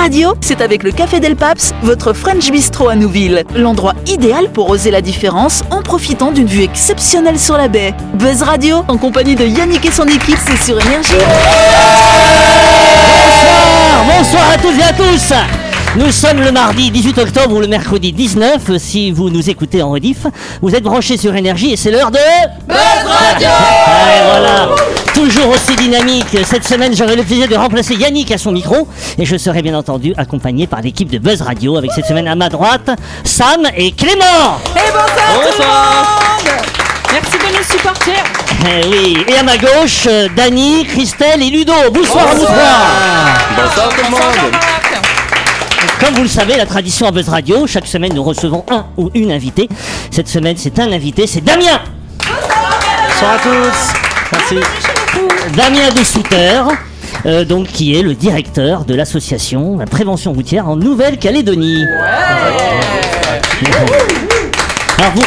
Radio, c'est avec le Café Del Paps, votre French Bistro à Nouville. L'endroit idéal pour oser la différence en profitant d'une vue exceptionnelle sur la baie. Buzz Radio, en compagnie de Yannick et son équipe, c'est sur Énergie. Bonsoir, bonsoir à toutes et à tous. Nous sommes le mardi 18 octobre ou le mercredi 19. Si vous nous écoutez en rediff, vous êtes branchés sur Énergie et c'est l'heure de Buzz Radio. voilà, toujours aussi dynamique. Cette semaine, j'aurai le plaisir de remplacer Yannick à son micro et je serai bien entendu accompagné par l'équipe de Buzz Radio avec cette semaine à ma droite Sam et Clément. Et bonsoir, tout le monde Merci de nous supporter Eh oui, et à ma gauche, euh, Dany, Christelle et Ludo. Bonsoir, à vous trois. Bonsoir tout le monde. Comme vous le savez, la tradition à Buzz Radio, chaque semaine nous recevons un ou une invitée. Cette semaine, c'est un invité, c'est Damien. Bonsoir à tous. Merci. Damien de Souter, euh, donc qui est le directeur de l'association La Prévention Routière en Nouvelle-Calédonie. Alors vous,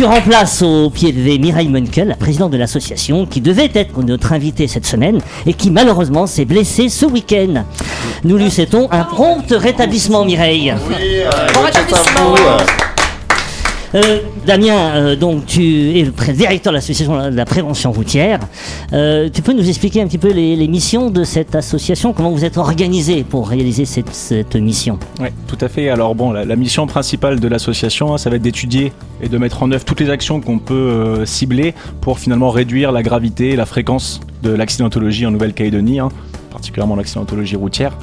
tu remplaces au pied levé Mireille Munkel, la présidente de l'association, qui devait être notre invitée cette semaine et qui malheureusement s'est blessée ce week-end. Nous lui souhaitons un prompt rétablissement, Mireille. Oui, euh, Bon rétablissement. Euh. Damien, euh, donc tu es le directeur de l'association de la prévention routière. Euh, tu peux nous expliquer un petit peu les, missions de cette association, comment vous êtes organisé pour réaliser cette, mission? Oui, tout à fait. Alors bon, la, la mission principale de l'association, hein, ça va être d'étudier et de mettre en œuvre toutes les actions qu'on peut euh, cibler pour finalement réduire la gravité et la fréquence de l'accidentologie en Nouvelle-Calédonie. hein, particulièrement l'accidentologie routière.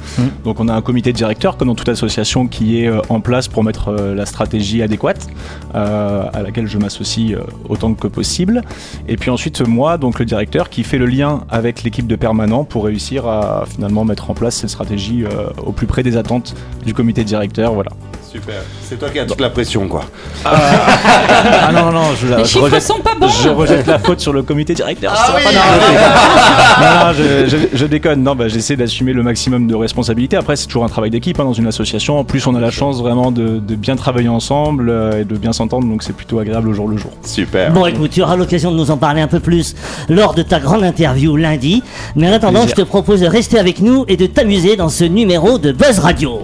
Donc on a un comité directeur, comme dans toute association, qui est euh, en place pour mettre euh, la stratégie adéquate, euh, à laquelle je m'associe autant que possible. Et puis ensuite moi, donc le directeur, qui fait le lien avec l'équipe de permanent pour réussir à finalement mettre en place cette stratégie euh, au plus près des attentes du comité directeur. Voilà. Super. C'est toi qui as toute la pression, quoi. Ah non, non, je, Les je chiffres rejette, sont pas bons je rejette la faute sur le comité directeur. Ah ça va oui. pas non, non, je, je- je déconne. Non, bah, j'essaie d'assumer le maximum de responsabilités. Après, c'est toujours un travail d'équipe hein, dans une association. En plus, on a la chance vraiment de, de bien travailler ensemble euh, et de bien s'entendre, donc c'est plutôt agréable au jour le jour. Super. Bon, écoute, tu auras l'occasion de nous en parler un peu plus lors de ta grande interview lundi. Mais en attendant, Plaisir. je te propose de rester avec nous et de t'amuser dans ce numéro de Buzz Radio.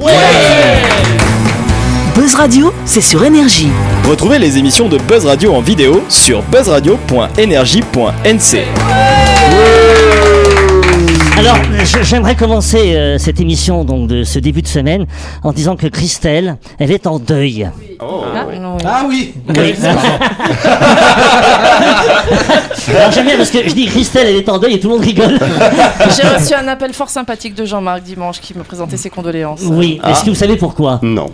Buzz Radio, c'est sur Énergie. Retrouvez les émissions de Buzz Radio en vidéo sur buzzradio.energie.nc. Alors, j'aimerais commencer euh, cette émission donc de ce début de semaine en disant que Christelle, elle est en deuil. Ah oui Oui. Alors j'aime bien parce que je dis Christelle, elle est en deuil et tout le monde rigole. J'ai reçu un appel fort sympathique de Jean-Marc dimanche qui me présentait ses condoléances. Oui. Est-ce que vous savez pourquoi? Non.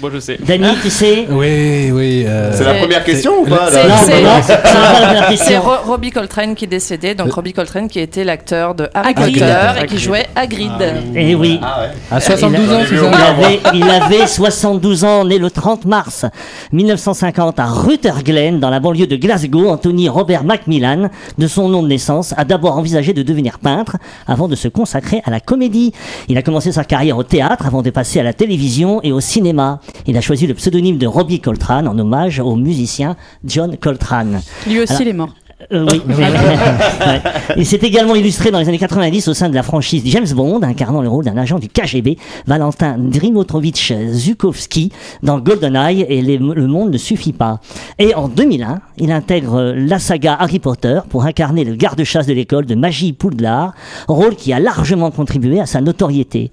Moi je sais. Dany, tu sais Oui, oui. euh, C'est la première question ou pas là Non, c'est- non, c'est pas la première C'est question. Ro- Robbie Coltrane qui est décédé, donc Robbie Coltrane qui était l'acteur de Harry Hagrid. Potter et Hagrid. qui jouait Hagrid. Eh oui. Ah ouais. À 72 Il a- ans, c'est Il ça avait, il avait 72 ans, né le 30 mars 1950 à Rutherglen, dans la banlieue de Glasgow. Anthony Robert Macmillan, de son nom de naissance, a d'abord envisagé de devenir peintre avant de se consacrer à la comédie. Il a commencé sa carrière au théâtre avant de passer à la télévision et au cinéma. Il a choisi le pseudonyme de Robbie Coltrane en hommage au musicien John Coltrane. Lui aussi, Alors- il est mort. Euh, oui. Il s'est également illustré dans les années 90 au sein de la franchise James Bond, incarnant le rôle d'un agent du KGB, Valentin Drimotrovitch Zukovsky, dans GoldenEye et les- Le Monde ne suffit pas. Et en 2001, il intègre la saga Harry Potter pour incarner le garde-chasse de l'école de magie Poudlard, rôle qui a largement contribué à sa notoriété.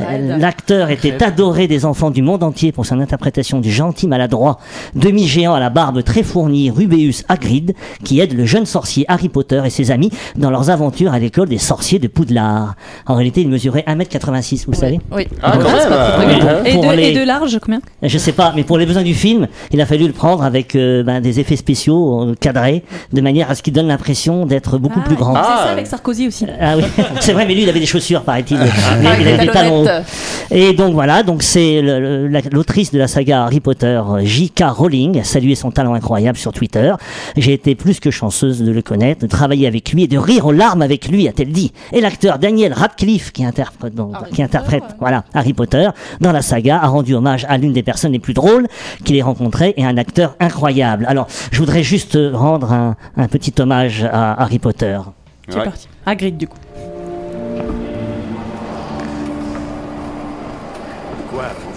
Euh, L'acteur était adoré des enfants du monde entier pour son interprétation du gentil maladroit, demi-géant à la barbe très fournie Rubeus Hagrid, qui aide le jeune sorcier Harry Potter et ses amis dans leurs aventures à l'école des sorciers de Poudlard. En réalité, il mesurait 1m86, vous le savez Oui. Ah, quand même. Pour- Et pour de, les- et de large, combien? Je sais pas, mais pour les besoins du film, il a fallu le prendre avec euh, ben, des effets spéciaux euh, cadrés, de manière à ce qu'il donne l'impression d'être beaucoup plus grand. C'est Ah. ça avec Sarkozy aussi. Ah oui, c'est vrai, mais lui, il avait des chaussures, paraît-il. Avec il avait des talons. Et donc voilà, donc c'est l'autrice de la saga Harry Potter, J.K. Rowling, a salué son talent incroyable sur Twitter. J'ai été plus que chanceuse de le connaître, de travailler avec lui et de rire aux larmes avec lui, a-t-elle dit. Et l'acteur Daniel Radcliffe, qui interprète, donc, qui interprète voilà, Harry Potter, dans la saga, a rendu hommage à l'une des personnes les plus drôles qu'il ait rencontrées et un acteur incroyable. Alors, je voudrais juste rendre un, un petit hommage à Harry Potter. C'est Ouais. parti. Hagrid, du coup.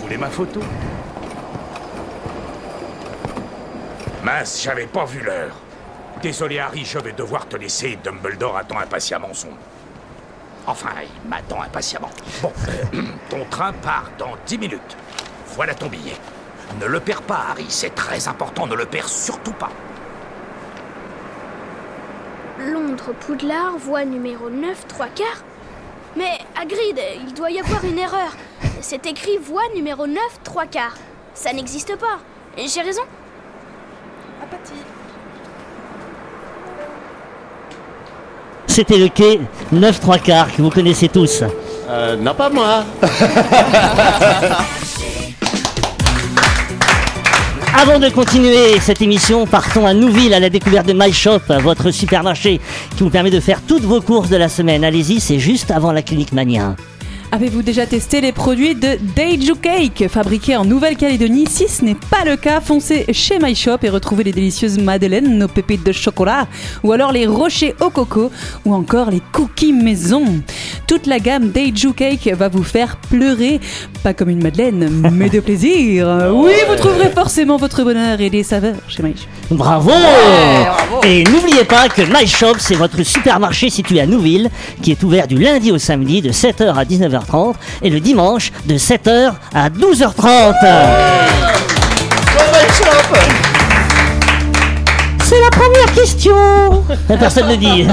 voler ma photo? Mince, j'avais pas vu l'heure. Désolé Harry, je vais devoir te laisser. Dumbledore attend impatiemment son... Enfin, il m'attend impatiemment. Bon, ton train part dans 10 minutes. Voilà ton billet. Ne le perds pas, Harry, c'est très important, ne le perds surtout pas. Londres, Poudlard, voie numéro 9, 3 quarts Mais, Hagrid, il doit y avoir une erreur. C'est écrit voie numéro 9, 3 quarts. Ça n'existe pas. J'ai raison? Apathie. C'était le quai 9 3 quarts que vous connaissez tous. Euh, non, pas moi. Avant de continuer cette émission, partons à Nouville à la découverte de My Shop, votre supermarché qui vous permet de faire toutes vos courses de la semaine. Allez-y, c'est juste avant la clinique Mania. Avez-vous déjà testé les produits de Daiju Cake, fabriqués en Nouvelle-Calédonie Si ce n'est pas le cas, foncez chez My Shop et retrouvez les délicieuses madeleines, nos pépites de chocolat, ou alors les rochers au coco, ou encore les cookies maison. Toute la gamme Daiju Cake va vous faire pleurer, pas comme une madeleine, mais de plaisir. Oui, vous trouverez forcément votre bonheur et des saveurs chez My Shop. Bravo Et n'oubliez pas que My Shop, c'est votre supermarché situé à Nouville, qui est ouvert du lundi au samedi de 7h à 19h30 et le dimanche de 7h à 12h30. C'est la première question Personne ne dit.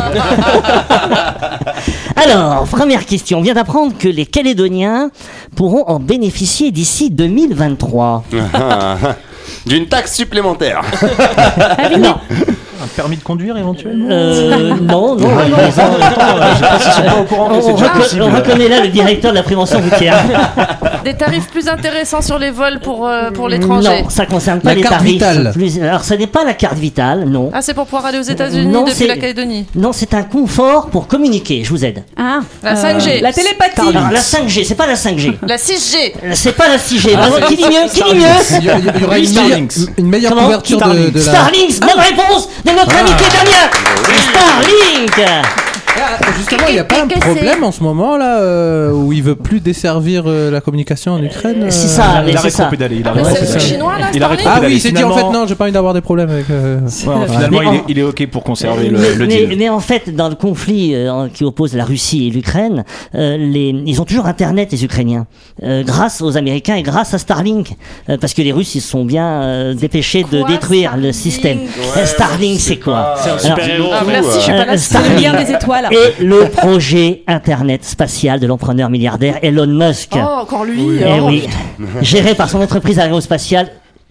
Alors, première question. On vient d'apprendre que les Calédoniens pourront en bénéficier d'ici 2023. D'une taxe supplémentaire. Non, Un permis de conduire éventuellement euh, non, non. ils ont- Je sais pas s'ils sont pas au courant que c'est déjà possible. on reconnaît là le directeur de la prévention routière. Des tarifs plus intéressants sur les vols pour, euh, pour l'étranger. Non, ça concerne pas La les carte tarifs. vitale. Plus... Alors, ce n'est pas la carte vitale, non. Ah, c'est pour pouvoir aller aux États-Unis Non, depuis la Calédonie. Non, c'est un confort pour communiquer. Je vous aide. Ah, La 5G. La télépathie. Alors, la 5G, c'est pas la 5G. La 6G. C'est pas la 6G. Bravo, qui dit mieux Qui dit mieux Il y, aura une meilleure, couverture de, la. Starlinks, bonne réponse de notre ami Damien Starlink Ah, justement, il n'y a pas un problème en ce moment là euh, où il veut plus desservir euh, la communication en Ukraine. euh, C'est ça, mais Il a c'est ça. rétropédalé. Il a Mais c'est rétropédalé. le chinois là, Il Ah oui, c'est dit en fait non, j'ai pas envie d'avoir des problèmes avec. euh, Ouais, finalement, il, en- est, il est OK pour conserver le, mais, le deal. mais en fait, dans le conflit euh, qui oppose la Russie et l'Ukraine, euh, les, ils ont toujours Internet, les Ukrainiens, euh, grâce aux Américains et grâce à Starlink, Euh, parce que les Russes, ils se sont bien euh, dépêchés de quoi, détruire le Starlink? système. Ouais, Starlink, c'est quoi C'est un Alors, super-héros. Ah, merci, je suis pas là. C'est le lien des étoiles. Et le projet Internet spatial de l'entrepreneur milliardaire Elon Musk. Oh, encore lui. Eh oh. oui, géré par son entreprise aérospatiale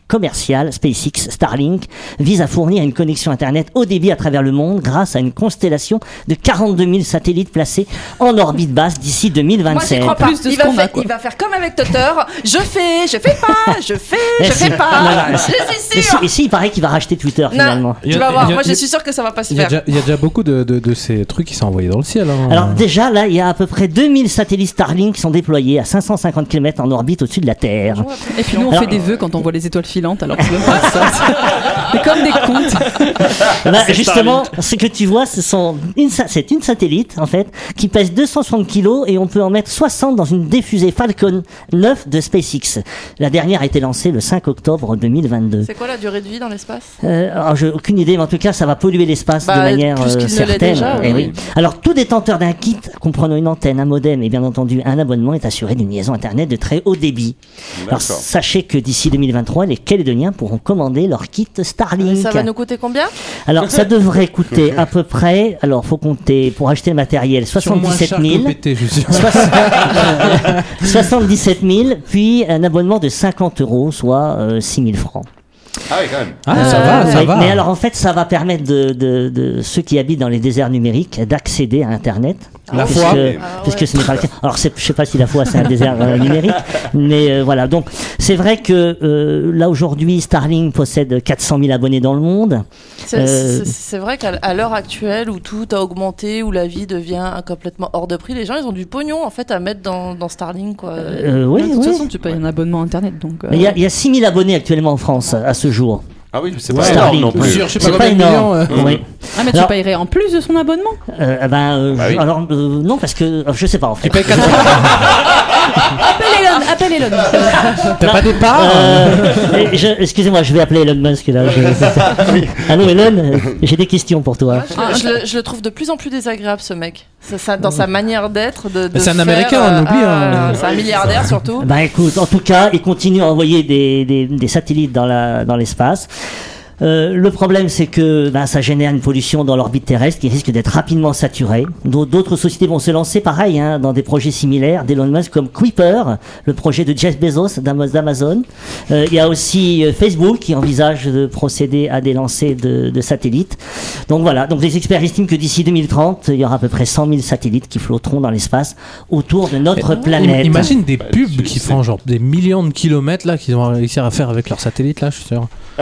commerciale SpaceX Starlink vise à fournir une connexion internet haut débit à travers le monde grâce à une constellation de 42 000 satellites placés en orbite basse d'ici Moi, 2027. j'y crois pas. Plus de ce Il va, faire, quoi. il va faire comme avec Tutter. Je fais, je fais pas, je fais, je fais Non, pas. non, Je suis Et si, sûr. et si, il paraît qu'il va racheter Twitter finalement. Non, Il y tu a- vas voir. a- Moi, je suis sûr que ça va pas se Il y, a faire. déjà, il y a déjà beaucoup de, de, de ces trucs qui sont envoyés dans le ciel. hein. Alors déjà là, il y a à peu près 2000 satellites Starlink qui sont déployés à 550 km en orbite au-dessus de la Terre. Et puis nous, on Alors- fait des vœux quand on voit les étoiles filantes, alors que c'est même pas ça. C'est comme des contes. Eh ben, justement, ce que tu vois, ce sont une, sa- c'est une satellite en fait qui pèse 260 kilos et on peut en mettre 60 dans une défusée Falcon 9 de SpaceX. La dernière a été lancée le 5 octobre 2022. C'est quoi la durée de vie dans l'espace? Euh, alors, j'ai aucune idée, mais en tout cas, ça va polluer l'espace Bah, de manière plus qu'il euh, ne l'est certaine. déjà, Eh oui. oui. Alors, tout détenteur d'un kit comprenant une antenne, un modem et bien entendu un abonnement est assuré d'une liaison internet de très haut débit. Alors, sachez que d'ici 2023, les Calédoniens pourront commander leur kit Starlink. Ça va nous coûter combien? Alors, ça devrait coûter à peu près, alors faut compter pour acheter le matériel, Ils sont moins 77 chers que 000. PT, je suis sûr. Soix- 77 000, puis un abonnement de 50 euros, soit euh, 6 000 francs. Ah oui, quand même. Ah, ça va, ça Oui, va. Mais alors en fait, ça va permettre de, de, de ceux qui habitent dans les déserts numériques d'accéder à Internet. La puisque, foi. puisque ce n'est pas le cas. Alors je sais pas si la foi c'est un désert euh, numérique, mais euh, voilà. Donc c'est vrai que euh, là aujourd'hui, Starlink possède 400 000 abonnés dans le monde. C'est Euh, vrai qu'à l'heure actuelle où tout a augmenté, où la vie devient complètement hors de prix, les gens ils ont du pognon en fait à mettre dans, dans Starlink quoi. Euh, oui, de toute oui. façon, tu payes un abonnement internet, donc. euh, y, il y a 6 000 abonnés actuellement en France à ce jour. Ah oui, c'est Ouais, pas énorme non plus. Sur je sais pas C'est pas de énorme. millions, euh. Oui. Ah, mais tu Alors- payerais en plus de son abonnement Euh, ben, euh, Bah oui. alors euh, non parce que euh, je sais pas en fait. Tu payes 400 Elon, appelle Elon. T'as pas départ Euh, et je- Excusez-moi, je vais appeler Elon Musk là. Je- Allô Elon, j'ai des questions pour toi. Ah, je, le, je le trouve de plus en plus désagréable ce mec. Ça, ça- dans sa manière d'être. De, de C'est un Américain, on euh, oublie, ah, hein. C'est un milliardaire surtout. Bah écoute, en tout cas, il continue à envoyer des, des, des satellites dans l'espace. Euh, le problème, c'est que bah, ça génère une pollution dans l'orbite terrestre qui risque d'être rapidement saturée. D'au- D'autres sociétés vont se lancer, pareil, hein, dans des projets similaires d'Elon Musk comme Kuiper, le projet de Jeff Bezos d'Amazon. Euh, Il y a aussi euh, Facebook qui envisage de procéder à des lancers de, de satellites. Donc voilà, donc les experts estiment que d'ici 2030, il y aura à peu près 100 000 satellites qui flotteront dans l'espace autour de notre planète. Imagine des pubs qui font genre des millions de kilomètres là qu'ils vont réussir à faire avec leurs satellites là, je suis sûr.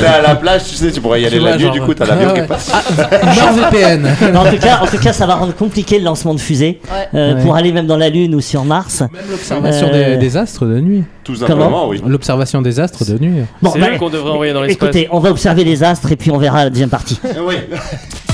T'es à la plage, tu sais, tu pourrais y aller la nuit, du coup, t'as l'avion qui passe. NordVPN. en tout cas, en tout cas, ça va rendre compliqué le lancement de fusées euh, pour aller même dans la Lune ou sur Mars. Même L'observation des, des astres de nuit. Tout simplement, oui. L'observation des astres de nuit. Bon, C'est bah, qu'on devrait envoyer dans l'espace. Écoutez, on va observer les astres et puis on verra la deuxième partie. Oui.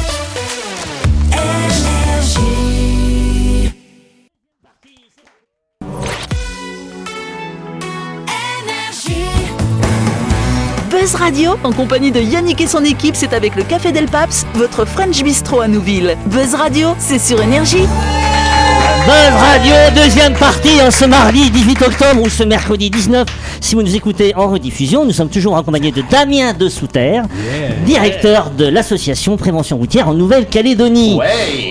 Buzz Radio, en compagnie de Yannick et son équipe, c'est avec le Café Del Paps, votre French Bistro à Nouville. Buzz Radio, c'est sur Énergie. Buzz Radio, deuxième partie, en ce mardi 18 octobre ou ce mercredi 19. Si vous nous écoutez en rediffusion, nous sommes toujours accompagnés de Damien de Souter, directeur de l'association Prévention Routière en Nouvelle-Calédonie.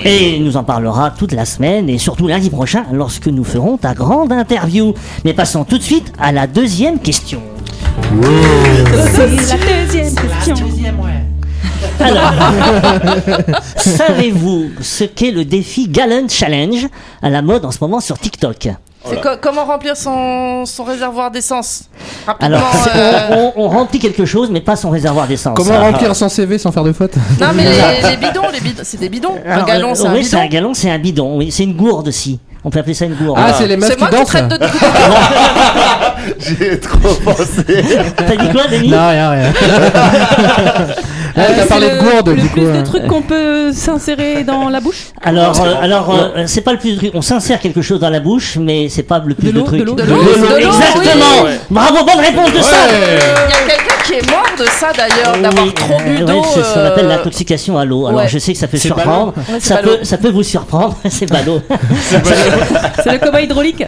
Et il nous en parlera toute la semaine et surtout lundi prochain lorsque nous ferons ta grande interview. Mais passons tout de suite à la deuxième question. C'est la deuxième question. Alors, savez-vous ce qu'est le défi Gallon Challenge à la mode en ce moment sur TikTok? C'est co- comment remplir son, son réservoir d'essence? Alors, euh, on, on- on remplit quelque chose, mais pas son réservoir d'essence. Comment remplir son CV sans faire de faute? Non, mais les, les bidons, les bidons, c'est des bidons. un Alors, gallon, euh, c'est un oui, c'est un bidon. gallon, c'est un bidon. Oui, c'est une gourde aussi. On peut appeler ça une gourde. Ah, c'est les meufs C'est qui moi qui dansent traite là. de. J'y ai trop pensé. T'as dit quoi, Denis Non, rien, rien. Ah, T'as parlé le- de gourde le du coup. plus de hein. trucs qu'on peut s'insérer dans la bouche. Alors, euh, alors, euh, c'est pas le plus de trucs. On s'insère quelque chose dans la bouche, mais c'est pas le plus De trucs. de l'eau, de l'eau, de l'eau, Exactement. oui. Bravo, bonne réponse de ça. Il y a quelqu'un qui est mort de ça d'ailleurs, d'avoir Oui, trop bu euh, d'eau. ouais, c'est ce qu'on euh, appelle l'intoxication à l'eau. Alors ouais. je sais que ça peut surprendre, Ouais, ça peut, ça peut vous surprendre, c'est ballot. C'est le coma hydraulique.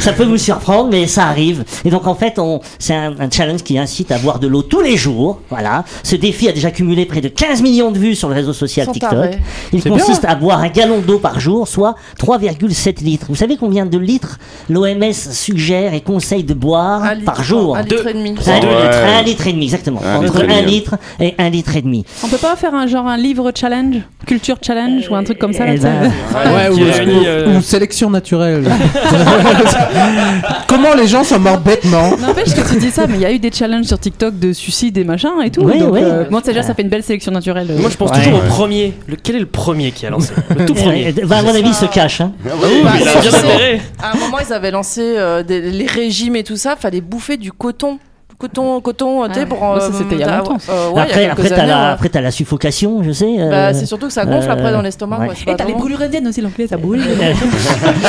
ça peut vous surprendre, mais ça arrive. Et donc en fait, on, c'est un, un challenge qui incite à boire de l'eau tous les jours. Voilà. Ce défi a déjà cumulé près de 15 millions de vues sur le réseau social Sans TikTok. taré. Il consiste à boire un gallon d'eau par jour, soit 3,7 litres. Vous savez combien de litres l'OMS suggère et conseille de boire un litre, par jour? Un litre et demi. un, Ouais. litre, un litre et demi, exactement. Un Entre litre et un demi. litre et un litre et demi. On peut pas faire un genre un livre challenge, culture challenge ou un truc comme ça là, Eh sais. ben, Ouais, ou, sélection naturelle. Comment les gens sont morts bêtement N'empêche que tu dis ça, mais il y a eu des challenges sur TikTok de suicide et machin et tout. Oui, donc, oui. euh, moi, déjà, ça fait une belle sélection naturelle. euh. Moi, je pense Ouais. toujours au premier. Le, quel est le premier qui a lancé Le tout premier. Eh, bah, à mon avis, il se cache. Hein. Ah oui, Bah, Il a bien je sais. intérêt. À un moment, ils avaient lancé euh, des- les régimes et tout ça, fallait bouffer du coton. Coton, coton, tu sais, ouais. pour. Ça, euh, c'était il y a longtemps, euh, ouais, il y a après, après, t'as la, ouais. après, t'as la suffocation, je sais. euh, Bah, c'est surtout que ça gonfle euh, après dans l'estomac. ouais. Et t'as les brûlures indiennes aussi, l'anglais, ça brûle.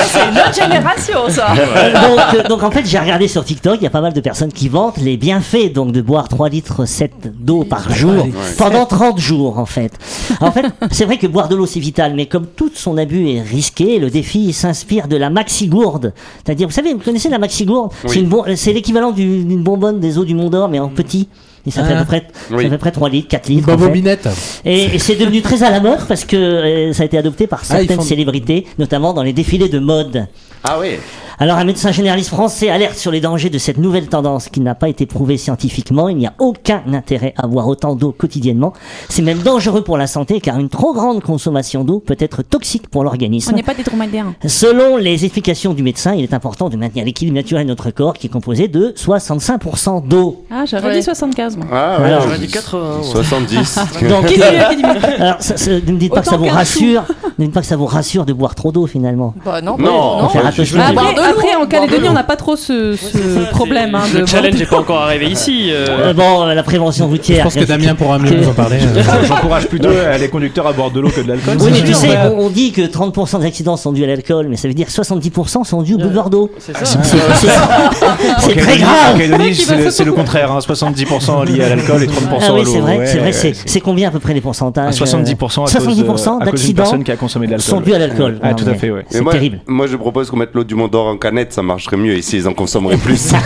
C'est une autre génération, ça. Euh, donc, euh, donc, en fait, j'ai regardé sur TikTok, il y a pas mal de personnes qui vantent les bienfaits donc de boire 3 litres 7 d'eau par jour pendant 30 jours en fait. En fait, c'est vrai que boire de l'eau c'est vital, mais comme tout son abus est risqué, le défi s'inspire de la maxi gourde. C'est-à-dire, vous savez, vous connaissez la maxi gourde Oui. C'est l'équivalent du- d'une bonbonne des eaux du Mont d'Or, mais en petit. Et ça fait à Ah. peu près, ça fait à peu près 3 litres, 4 litres. en Bobo fait. Binette. Et, et c'est devenu très à la mode parce que euh, ça a été adopté par Ah, certaines font- célébrités, notamment dans les défilés de mode. Ah oui. Alors un médecin généraliste français alerte sur les dangers de cette nouvelle tendance qui n'a pas été prouvée scientifiquement. Il n'y a aucun intérêt à boire autant d'eau quotidiennement. C'est même dangereux pour la santé car une trop grande consommation d'eau peut être toxique pour On l'organisme. n'est pas des dromadaires. Selon les explications du médecin, il est important de maintenir l'équilibre naturel de notre corps qui est composé de 65% d'eau. Ah, j'aurais Ouais. dit 75, moi. Ah ouais. Alors, J'aurais dit 80. ouais. 70. Donc, alors, ça- ça- ne me dites pas que ça vous rassure, ne me dites pas que ça vous rassure de boire trop d'eau finalement. Bah non, Non, non, je dire. Après, en Calédonie, on n'a pas trop ce, ce problème. hein, de Le challenge n'est pas encore arrivé ici. euh. Euh, bon, euh, la prévention routière. Je pense que Damien pourra mieux nous en parler. euh. J'encourage plutôt les conducteurs à boire de l'eau que de l'alcool. Oui, mais tu sais, on, on dit que 30% des accidents sont dus à l'alcool, mais ça veut dire 70% sont dus au buveur d'eau. C'est C'est très grave. En Calédonie, c'est le contraire. hein, 70% lié à l'alcool et 30% Ah oui, à l'eau. c'est vrai, c'est vrai. C'est combien à peu près les pourcentages à 70% à cause, 70% euh, à cause d'une d'accidents personne qui a consommé de l'alcool. sont dus à l'alcool. Ah, tout à fait, ouais. C'est terrible. Moi, je propose qu'on mette l'eau du Mont d'Or en canette, ça marcherait mieux. Ici, ils en consommeraient plus.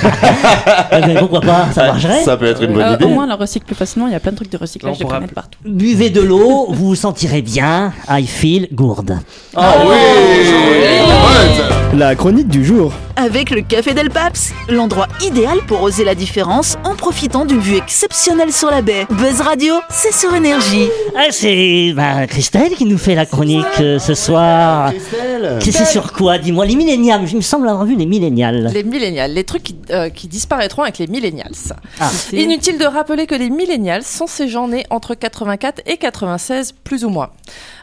Eh pourquoi pas Ça marcherait. ça peut être une bonne Euh, idée. au moins, on la recycle plus facilement. Il y a plein de trucs de recyclage On de pourra- canettes partout. Buvez de l'eau, vous vous sentirez bien. I feel gourde. Ah oui Ouais, ça- La chronique du jour. Avec le Café Del Paps, l'endroit idéal pour oser la différence en profitant d'une vue exceptionnelle sur la baie. Buzz Radio, c'est sur énergie. Ah, c'est bah, Christelle qui nous fait la chronique euh, ce soir. Christelle C'est c'est sur quoi? Dis-moi, les millénials. Il me semble avoir vu les millénials. Les millénials, les trucs qui, euh, qui disparaîtront avec les millénials. Ah. Inutile de rappeler que les millénials sont ces gens nés entre 84 et 96, plus ou moins.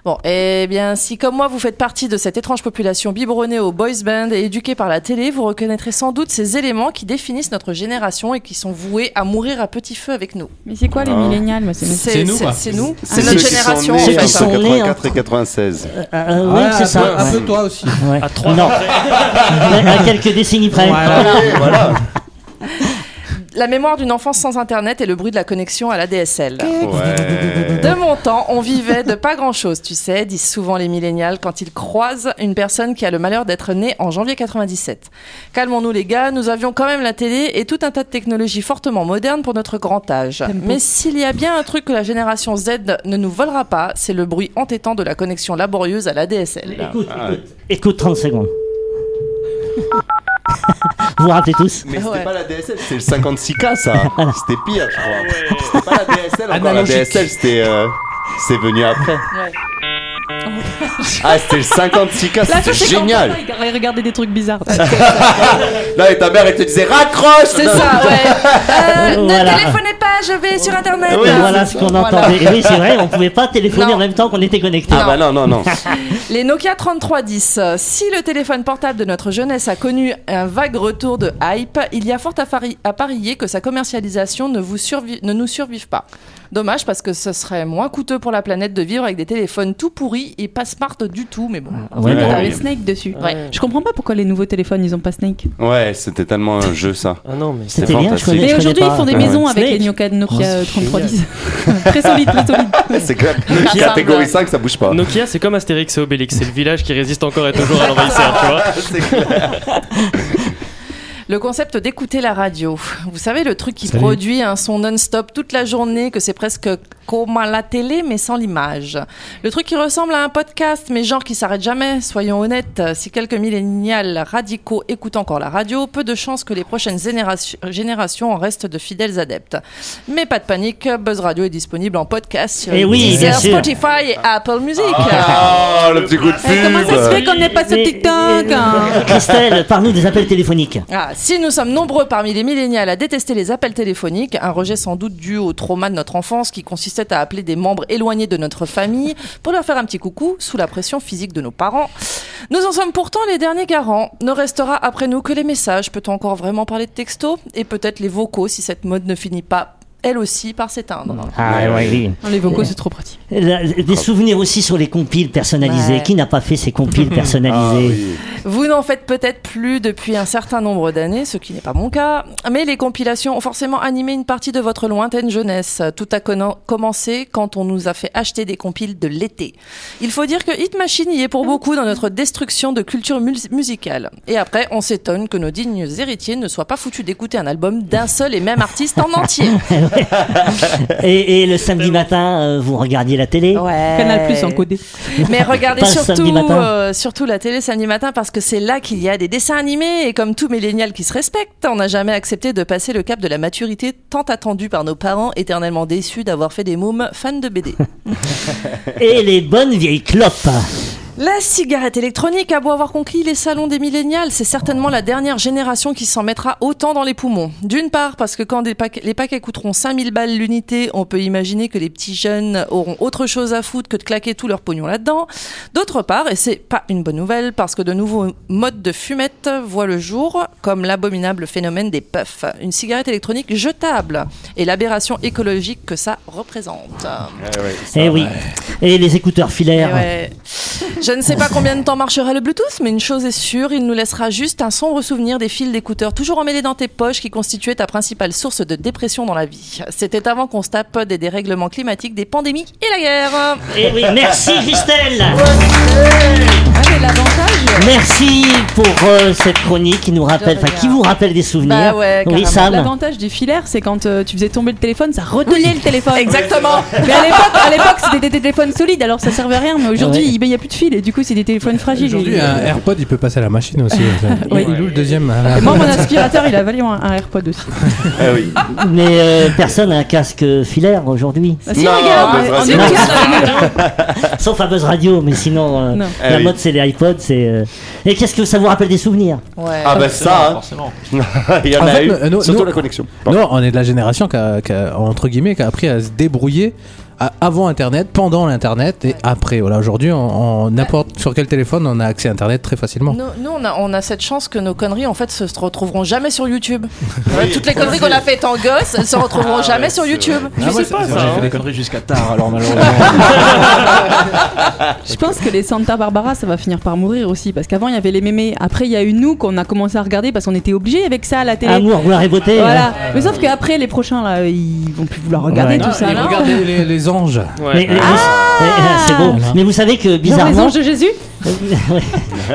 Bon, eh bien, si comme moi vous faites partie de cette étrange population biberonnée au boys band et éduquée par la télé, vous reconnaîtrez sans doute ces éléments qui définissent notre génération et qui sont voués à mourir à petit feu avec nous. Mais c'est quoi les Ah. millénials moi, c'est- nous, quoi. C'est nous. C'est notre qui sont génération. nés Ceux qui enfin, sont entre nés 84 et entre- 96. Euh, euh, oui, Ouais, c'est ça. Un ouais. peu toi aussi. Ouais. À trois Non. à quelques décennies près. Voilà. La mémoire d'une enfance sans Internet et le bruit de la connexion à la DSL. Ouais. De mon temps, on vivait de pas grand chose, tu sais, disent souvent les millénials quand ils croisent une personne qui a le malheur d'être née en janvier 97. Calmons-nous les gars, nous avions quand même la télé et tout un tas de technologies fortement modernes pour notre grand âge. Mais s'il y a bien un truc que la génération Z ne nous volera pas, c'est le bruit entêtant de la connexion laborieuse à la DSL. Écoute, écoute, écoute 30 secondes. vous vous rappelez tous Mais c'était Ouais. pas la DSL, c'était le 56K ça. C'était pire, je crois. C'était pas la DSL encore. La. DSL, c'était. euh, C'est venu après. Ah, c'était le 56K, Là, c'était génial. il regardait des trucs bizarres. Là, et ta mère, elle te disait raccroche C'est ça, ouais. Euh, Ne Voilà. téléphonez pas, je vais sur Internet. Oui, Voilà ce qu'on Voilà. entendait. Et oui, c'est vrai, on pouvait pas téléphoner Non. en même temps qu'on était connecté. Ah bah non, non, non. Les Nokia 3310. euh, Si le téléphone portable de notre jeunesse a connu un vague retour de hype, il y a fort à, fari- à parier que sa commercialisation ne, vous survi- ne nous survive pas. Dommage parce que ce serait moins coûteux pour la planète de vivre avec des téléphones tout pourris et pas smart du tout, mais bon. Ouais, Il y bon. avait Snake dessus. Ouais. Je comprends pas pourquoi les nouveaux téléphones ils ont pas Snake. Ouais, c'était tellement un jeu ça. Ah non, mais C'était bien, je connais. Mais aujourd'hui ils font des maisons avec Snake. les Nokia, Nokia Oh, euh, c'est 3310. très solide, très solide. C'est clair. Catégorie 5, ça bouge pas. Nokia, c'est comme Astérix et Obélix, c'est le village qui résiste encore et toujours à l'envahisseur, tu vois. C'est clair. Le concept d'écouter la radio. Vous savez, le truc qui Salut. produit un son non-stop toute la journée, que c'est presque comme à la télé, mais sans l'image. Le truc qui ressemble à un podcast, mais genre qui s'arrête jamais. Soyons honnêtes, si quelques millénials radicaux écoutent encore la radio, peu de chances que les prochaines génération- générations en restent de fidèles adeptes. Mais pas de panique, Buzz Radio est disponible en podcast sur Eh oui, Deezer, bien sûr. Spotify et Apple Music. Ah, le petit coup de Eh, comment ça se fait pub. qu'on n'est pas sur TikTok hein Christelle, parle-nous des appels téléphoniques. Ah, si nous sommes nombreux parmi les millénials à détester les appels téléphoniques, un rejet sans doute dû au trauma de notre enfance qui consistait à appeler des membres éloignés de notre famille pour leur faire un petit coucou sous la pression physique de nos parents, nous en sommes pourtant les derniers garants. Ne restera après nous que les messages. Peut-on encore vraiment parler de texto Et peut-être les vocaux si cette mode ne finit pas, elle aussi, par s'éteindre. Ah ouais, oui. Les vocaux c'est trop pratique. La- Des souvenirs aussi sur les compiles personnalisés. Ouais. Qui n'a pas fait ces compiles personnalisés Vous n'en faites peut-être plus depuis un certain nombre d'années, ce qui n'est pas mon cas, mais les compilations ont forcément animé une partie de votre lointaine jeunesse. Tout a commencé quand on nous a fait acheter des compiles de l'été. Il faut dire que Hit Machine y est pour beaucoup dans notre destruction de culture mus- musicale. Et après, on s'étonne que nos dignes héritiers ne soient pas foutus d'écouter un album d'un seul et même artiste en entier. et, et le samedi matin, euh, vous regardiez la télé Ouais. Canal Plus encodé. Mais regardez surtout, euh, surtout la télé samedi matin parce que c'est là qu'il y a des dessins animés et comme tout millénial qui se respecte, on n'a jamais accepté de passer le cap de la maturité tant attendu par nos parents éternellement déçus d'avoir fait des mômes fans de BD. Et les bonnes vieilles clopes. La cigarette électronique a beau avoir conquis les salons des millénials, c'est certainement la dernière génération qui s'en mettra autant dans les poumons. D'une part, parce que quand des paquets- les paquets coûteront 5000 balles l'unité, on peut imaginer que les petits jeunes auront autre chose à foutre que de claquer tout leur pognon là-dedans. D'autre part, et c'est pas une bonne nouvelle, parce que de nouveaux modes de fumette voient le jour, comme l'abominable phénomène des puffs, une cigarette électronique jetable, et l'aberration écologique que ça représente. Eh oui. Et les écouteurs filaires. Eh ouais. Je ne sais pas combien de temps marchera le Bluetooth, mais une chose est sûre, il nous laissera juste un sombre souvenir des fils d'écouteurs toujours emmêlés dans tes poches qui constituaient ta principale source de dépression dans la vie. C'était avant qu'on se tape des dérèglements climatiques, des pandémies et la guerre. Eh oui, merci Christelle. L'avantage. Merci pour euh, cette chronique qui nous rappelle, enfin qui vous rappelle des souvenirs. Bah ouais, oui. Sam. L'avantage du filaire, c'est quand euh, tu faisais tomber le téléphone, ça retenait le téléphone. Exactement. Mais à l'époque, à l'époque, c'était des téléphones solides, alors ça servait à rien. Mais aujourd'hui, Ouais. il n'y a plus de fil et du coup, c'est des téléphones fragiles. Aujourd'hui, un AirPod, il peut passer à la machine aussi. Oui. Il loue le deuxième. à la- Et moi, mon aspirateur, il a valu un, un AirPod aussi. Mais euh, personne n'a un casque filaire aujourd'hui. Bah si, Non, regarde, on Radio. est tous Sauf à Buzz Radio, mais sinon, euh, Non. la Ah oui. mode c'est les iPods. C'est, euh, Et qu'est-ce que ça vous rappelle des souvenirs? Ah bah ça, hein. il y en En a fait, eu. euh, nous- Surtout nous- la connexion. Nous, on est de la génération qui a, qui a, entre guillemets, qui a appris à se débrouiller avant Internet, pendant l'Internet et après. Voilà, aujourd'hui, on, on- n'importe sur quel téléphone, on a accès à Internet très facilement. Nous, nous, on, a, on a cette chance que nos conneries en fait se retrouveront jamais sur YouTube. Toutes les conneries qu'on a faites en gosse, elles se retrouveront Ah jamais ouais, sur YouTube. Je moi, sais pas ça. j'ai hein. fait des conneries jusqu'à tard, alors malheureusement. Je pense que les Santa Barbara, ça va finir par mourir aussi. Parce qu'avant, il y avait les mémés. Après, il y a eu nous qu'on a commencé à regarder parce qu'on était obligés avec ça à la télé. Amour, gloire et beauté. Voilà. ouais. Mais sauf qu'après, les prochains, là, ils vont plus vouloir regarder Ouais. tout Non, ça. Regardez les, les anges. Mais, mais- mais- c'est beau. Mais vous savez que Genre les bizarrement, anges de Jésus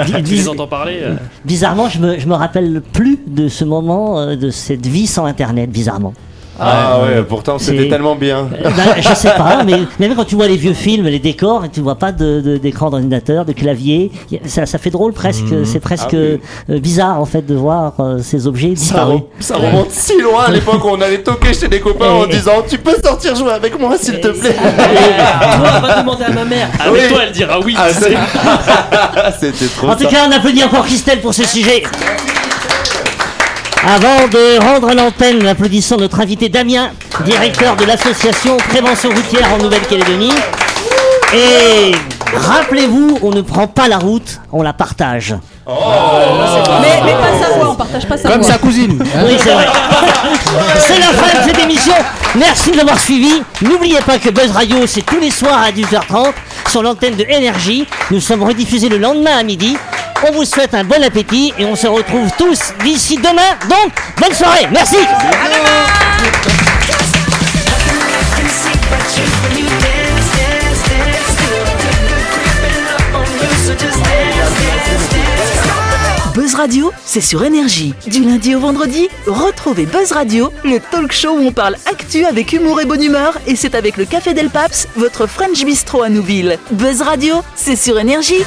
Tu les entends parler euh, bizarrement, je me, je me rappelle plus de ce moment, euh, de cette vie sans Internet, bizarrement. Ah ouais, pourtant c'était C'est- tellement bien. Euh, bah, je sais pas, mais même quand tu vois les vieux films, les décors, et tu vois pas de- de- d'écran d'ordinateur, de clavier, ça, ça fait drôle presque. C'est presque Ah oui. euh, bizarre en fait de voir euh, ces objets Ça, disparus. ça remonte si loin à l'époque où on allait toquer chez des copains en disant Tu peux sortir jouer avec moi s'il te plaît Toi, va demander à ma mère. Avec Oui. toi, elle dira oui. Ah, C'était trop En tout cas, on applaudit encore Christelle pour ce sujet. Avant de rendre l'antenne, applaudissons notre invité Damien, directeur de l'association Prévention routière en Nouvelle-Calédonie. Et rappelez-vous, on ne prend pas la route, on la partage. mais, mais pas sa voix, on partage pas sa Comme voix. sa cousine. hein. Oui, c'est vrai. C'est la fin de cette émission. Merci de l'avoir suivi. N'oubliez pas que Buzz Radio, c'est tous les soirs à 18h30 sur l'antenne de Énergie. Nous sommes rediffusés le lendemain à midi. On vous souhaite un bon appétit et on se retrouve tous d'ici demain. Donc, bonne soirée. Merci. Buzz Radio, c'est sur Énergie. Du lundi au vendredi, retrouvez Buzz Radio, le talk show où on parle actu avec humour et bonne humeur. Et c'est avec le Café Del Paps, votre French Bistro à Nouville. Buzz Radio, c'est sur Énergie.